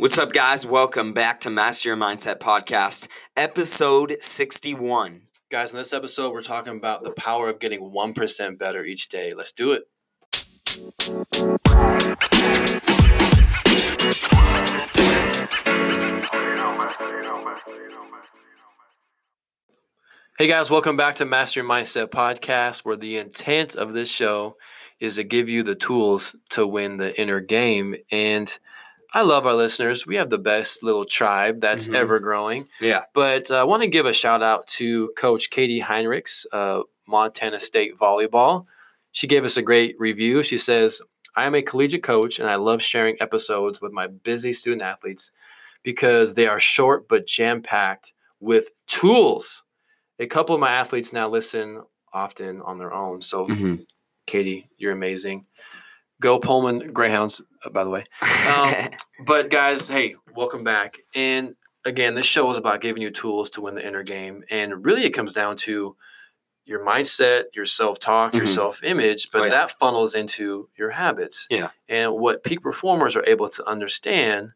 What's up, guys? Welcome back to Master Your Mindset Podcast, episode 61. Guys, in this episode, we're talking about the power of getting 1% better each day. Let's do it. Hey guys, welcome back to Master Your Mindset Podcast, where the intent of this show is to give you the tools to win the inner game. And I love our listeners. We have the best little tribe that's Mhm. ever growing. Yeah. But uh, I want to give a shout out to Coach Katie Heinrichs, uh, Montana State Volleyball. She gave us a great review. She says, I am a collegiate coach and I love sharing episodes with my busy student athletes because they are short but jam packed with tools. A couple of my athletes now listen often on their own. So, Mhm. Katie, you're amazing. Go Pullman Greyhounds, uh, by the way. Um, but guys, hey, welcome back. And again, this show is about giving you tools to win the inner game. And really it comes down to your mindset, your self-talk, your Mhm. self-image, but Oh, yeah. that funnels into your habits. Yeah. And what peak performers are able to understand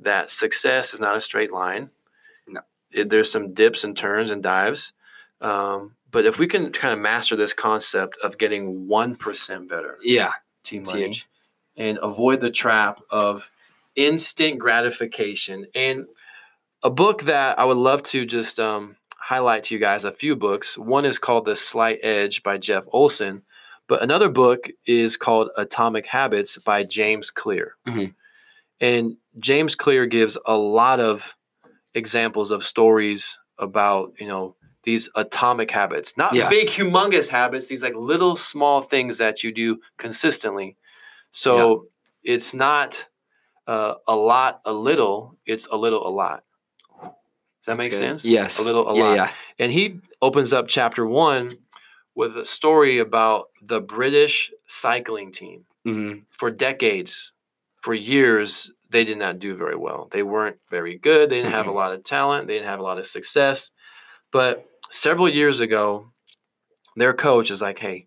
that success is not a straight line. No. It- there's some dips and turns and dives. Um, but if we can kind of master this concept of getting 1% better, yeah. Team money and avoid the trap of instant gratification. And a book that I would love to just um, highlight to you guys a few books. One is called The Slight Edge by Jeff Olson, but another book is called Atomic Habits by James Clear. Mhm. And James Clear gives a lot of examples of stories about, you know, these atomic habits, not Yeah. big, humongous habits, these like little small things that you do consistently. So it's not uh, a lot, a little, it's a little, a lot. Does that make Good. sense? Yes. A little, a yeah, lot. Yeah. And he opens up chapter one with a story about the British cycling team. hmm For decades, for years, they did not do very well. They weren't very good. They didn't have a Mhm. lot of talent. They didn't have a lot of success. But several years ago, their coach is like, "Hey,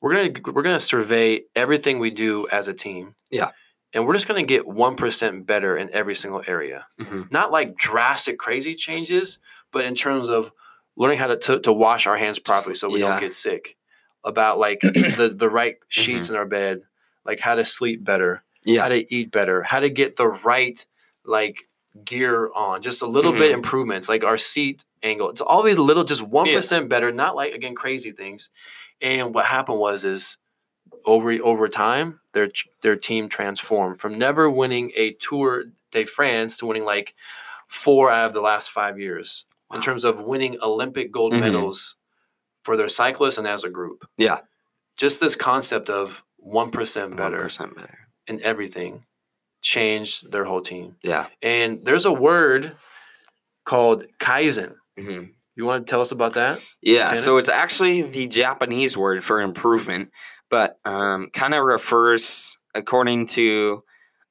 we're gonna we're gonna survey everything we do as a team. Yeah. and we're just gonna get one percent better in every single area. hmm Not like drastic, crazy changes, but in terms of learning how to to, to wash our hands properly so we yeah. don't get sick. About like the the right sheets in our bed, like how to sleep better, Yeah. how to eat better, how to get the right like gear on, just a little bit Mhm. improvements, like our seat angle. It's all these little, just one better, not like again crazy things. And what happened was is over over time, their their team transformed from never winning a Tour de France to winning like four out of the last five years in terms of winning Olympic gold Mhm. medals for their cyclists and as a group. Yeah. Just this concept of one percent better 1% better. in everything changed their whole team. Yeah. And there's a word called kaizen. hmm You want to tell us about that? Yeah, Tanner? so it's actually the Japanese word for improvement, but um, kind of refers, according to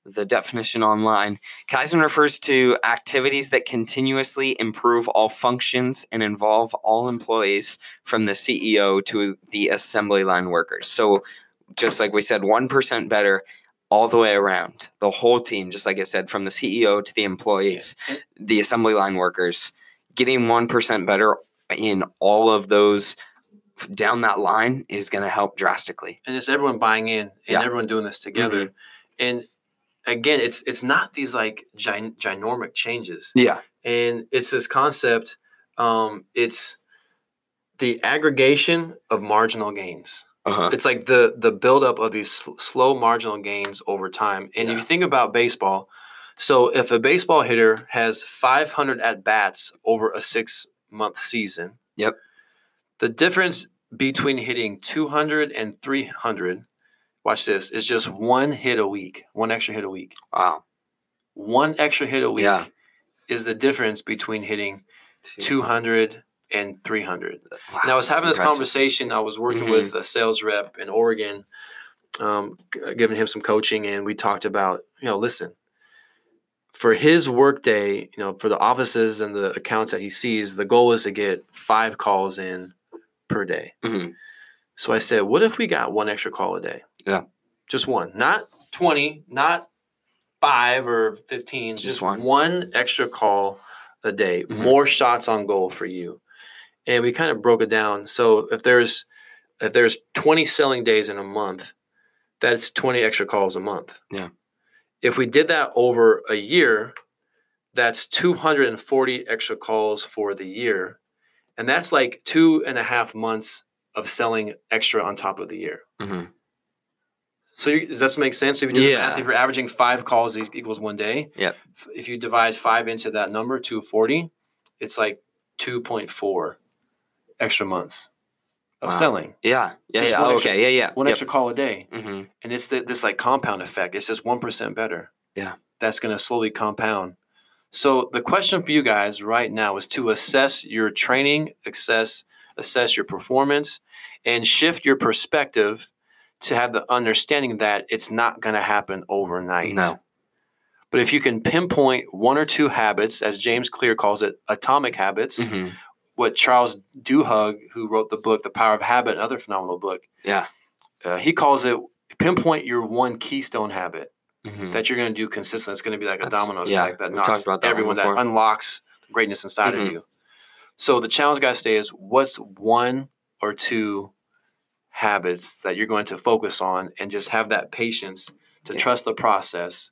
the definition online, Kaizen refers to activities that continuously improve all functions and involve all employees from the CEO to the assembly line workers. So, just like we said, 1% better all the way around, the whole team, just like I said, from the CEO to the employees, the assembly line workers getting 1% better in all of those down that line is going to help drastically. And it's everyone buying in and Yeah. everyone doing this together. And again, it's it's not these like gin- ginormic changes. Yeah. And it's this concept. Um, it's the aggregation of marginal gains. Uh-huh. It's like the the buildup of these sl- slow marginal gains over time. And if you think about baseball, so if a baseball hitter has 500 at bats over a six month season, Yep. the difference between hitting 200 and 300, watch this, is just one hit a week, one extra hit a week. Wow. one extra hit a week Yeah. is the difference between hitting 200 and 300. Wow, And I was having this impressive. conversation. I was working Mhm. with a sales rep in Oregon, um, giving him some coaching, and we talked about, you know, listen, for his workday, you know, for the offices and the accounts that he sees, the goal is to get five calls in per day. Mhm. So I said, what if we got one extra call a day? Yeah. Just one, not 20, not five or 15, just, Just one. one extra call a day, Mhm. more shots on goal for you. And we kind of broke it down. So if there's if there's 20 selling days in a month, that's 20 extra calls a month. Yeah. If we did that over a year, that's 240 extra calls for the year. And that's like two and a half months of selling extra on top of the year. Mhm. So you, does that make sense? So if you do yeah. math, if you're averaging five calls equals one day, Yep. if you divide five into that number, 240, it's like 2.4 extra months of Wow. selling. Yeah. Yeah. Yeah. one Oh, extra- okay. Yeah. Yeah. One Yep. extra call a day. hmm And it's the, this like compound effect. It's just 1% better. Yeah. That's going to slowly compound. So the question for you guys right now is to assess your training, assess assess your performance, and shift your perspective to have the understanding that it's not going to happen overnight. No. But if you can pinpoint one or two habits, as James Clear calls it, atomic habits, hmm what Charles Duhigg, who wrote the book The Power of Habit, another phenomenal book, Yeah. uh, he calls it pinpoint your one keystone habit hmm that you're going to do consistently. It's going to be like a That's- domino yeah, effect that knocks that everyone that unlocks greatness inside Mhm. of you. So the challenge, guys, today is what's one or two habits that you're going to focus on and just have that patience to Yeah. trust the process.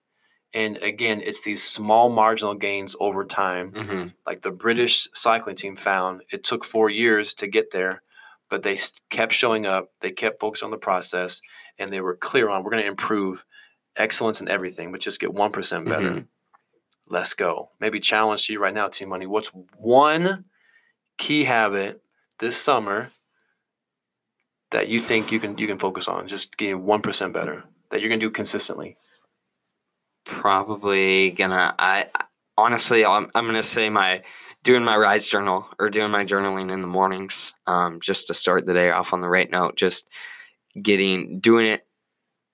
And again, it's these small marginal gains over time hmm like the British cycling team found, it took four years to get there, but they kept showing up. They kept focused on the process, and they were clear on we're going to improve excellence in everything, but just get one better. Mhm. Let's go. Maybe challenge to you right now, Team Money. What's one key habit this summer that you think you can you can focus on? Just getting one percent better that you're going to do consistently. Probably gonna. I honestly, I'm I'm gonna say my doing my rise journal or doing my journaling in the mornings, um, just to start the day off on the right note. Just getting doing it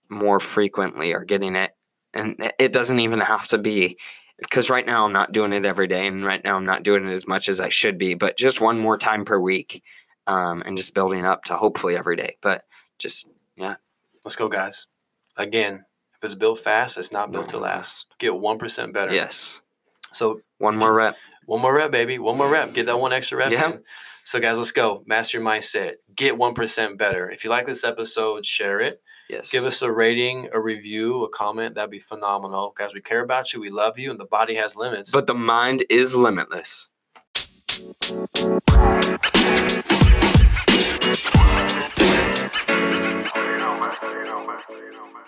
more frequently or getting it, and it doesn't even have to be because right now I'm not doing it every day, and right now I'm not doing it as much as I should be. But just one more time per week, um, and just building up to hopefully every day. But just yeah, Let's go, guys. Again, if it's built fast, it's not built no. to mm-hmm. last. Get one percent better. Yes. So one more rep. One more rep, baby. One more rep. Get that one extra rep. Yeah. So guys, let's go. Master your mindset. Get one percent better. If you like this episode, share it. Yes. Give us a rating, a review, a comment. That'd be phenomenal. Guys, we care about you. We love you. And the body has limits. But the mind is limitless. You know, man. You know, man. You know, man.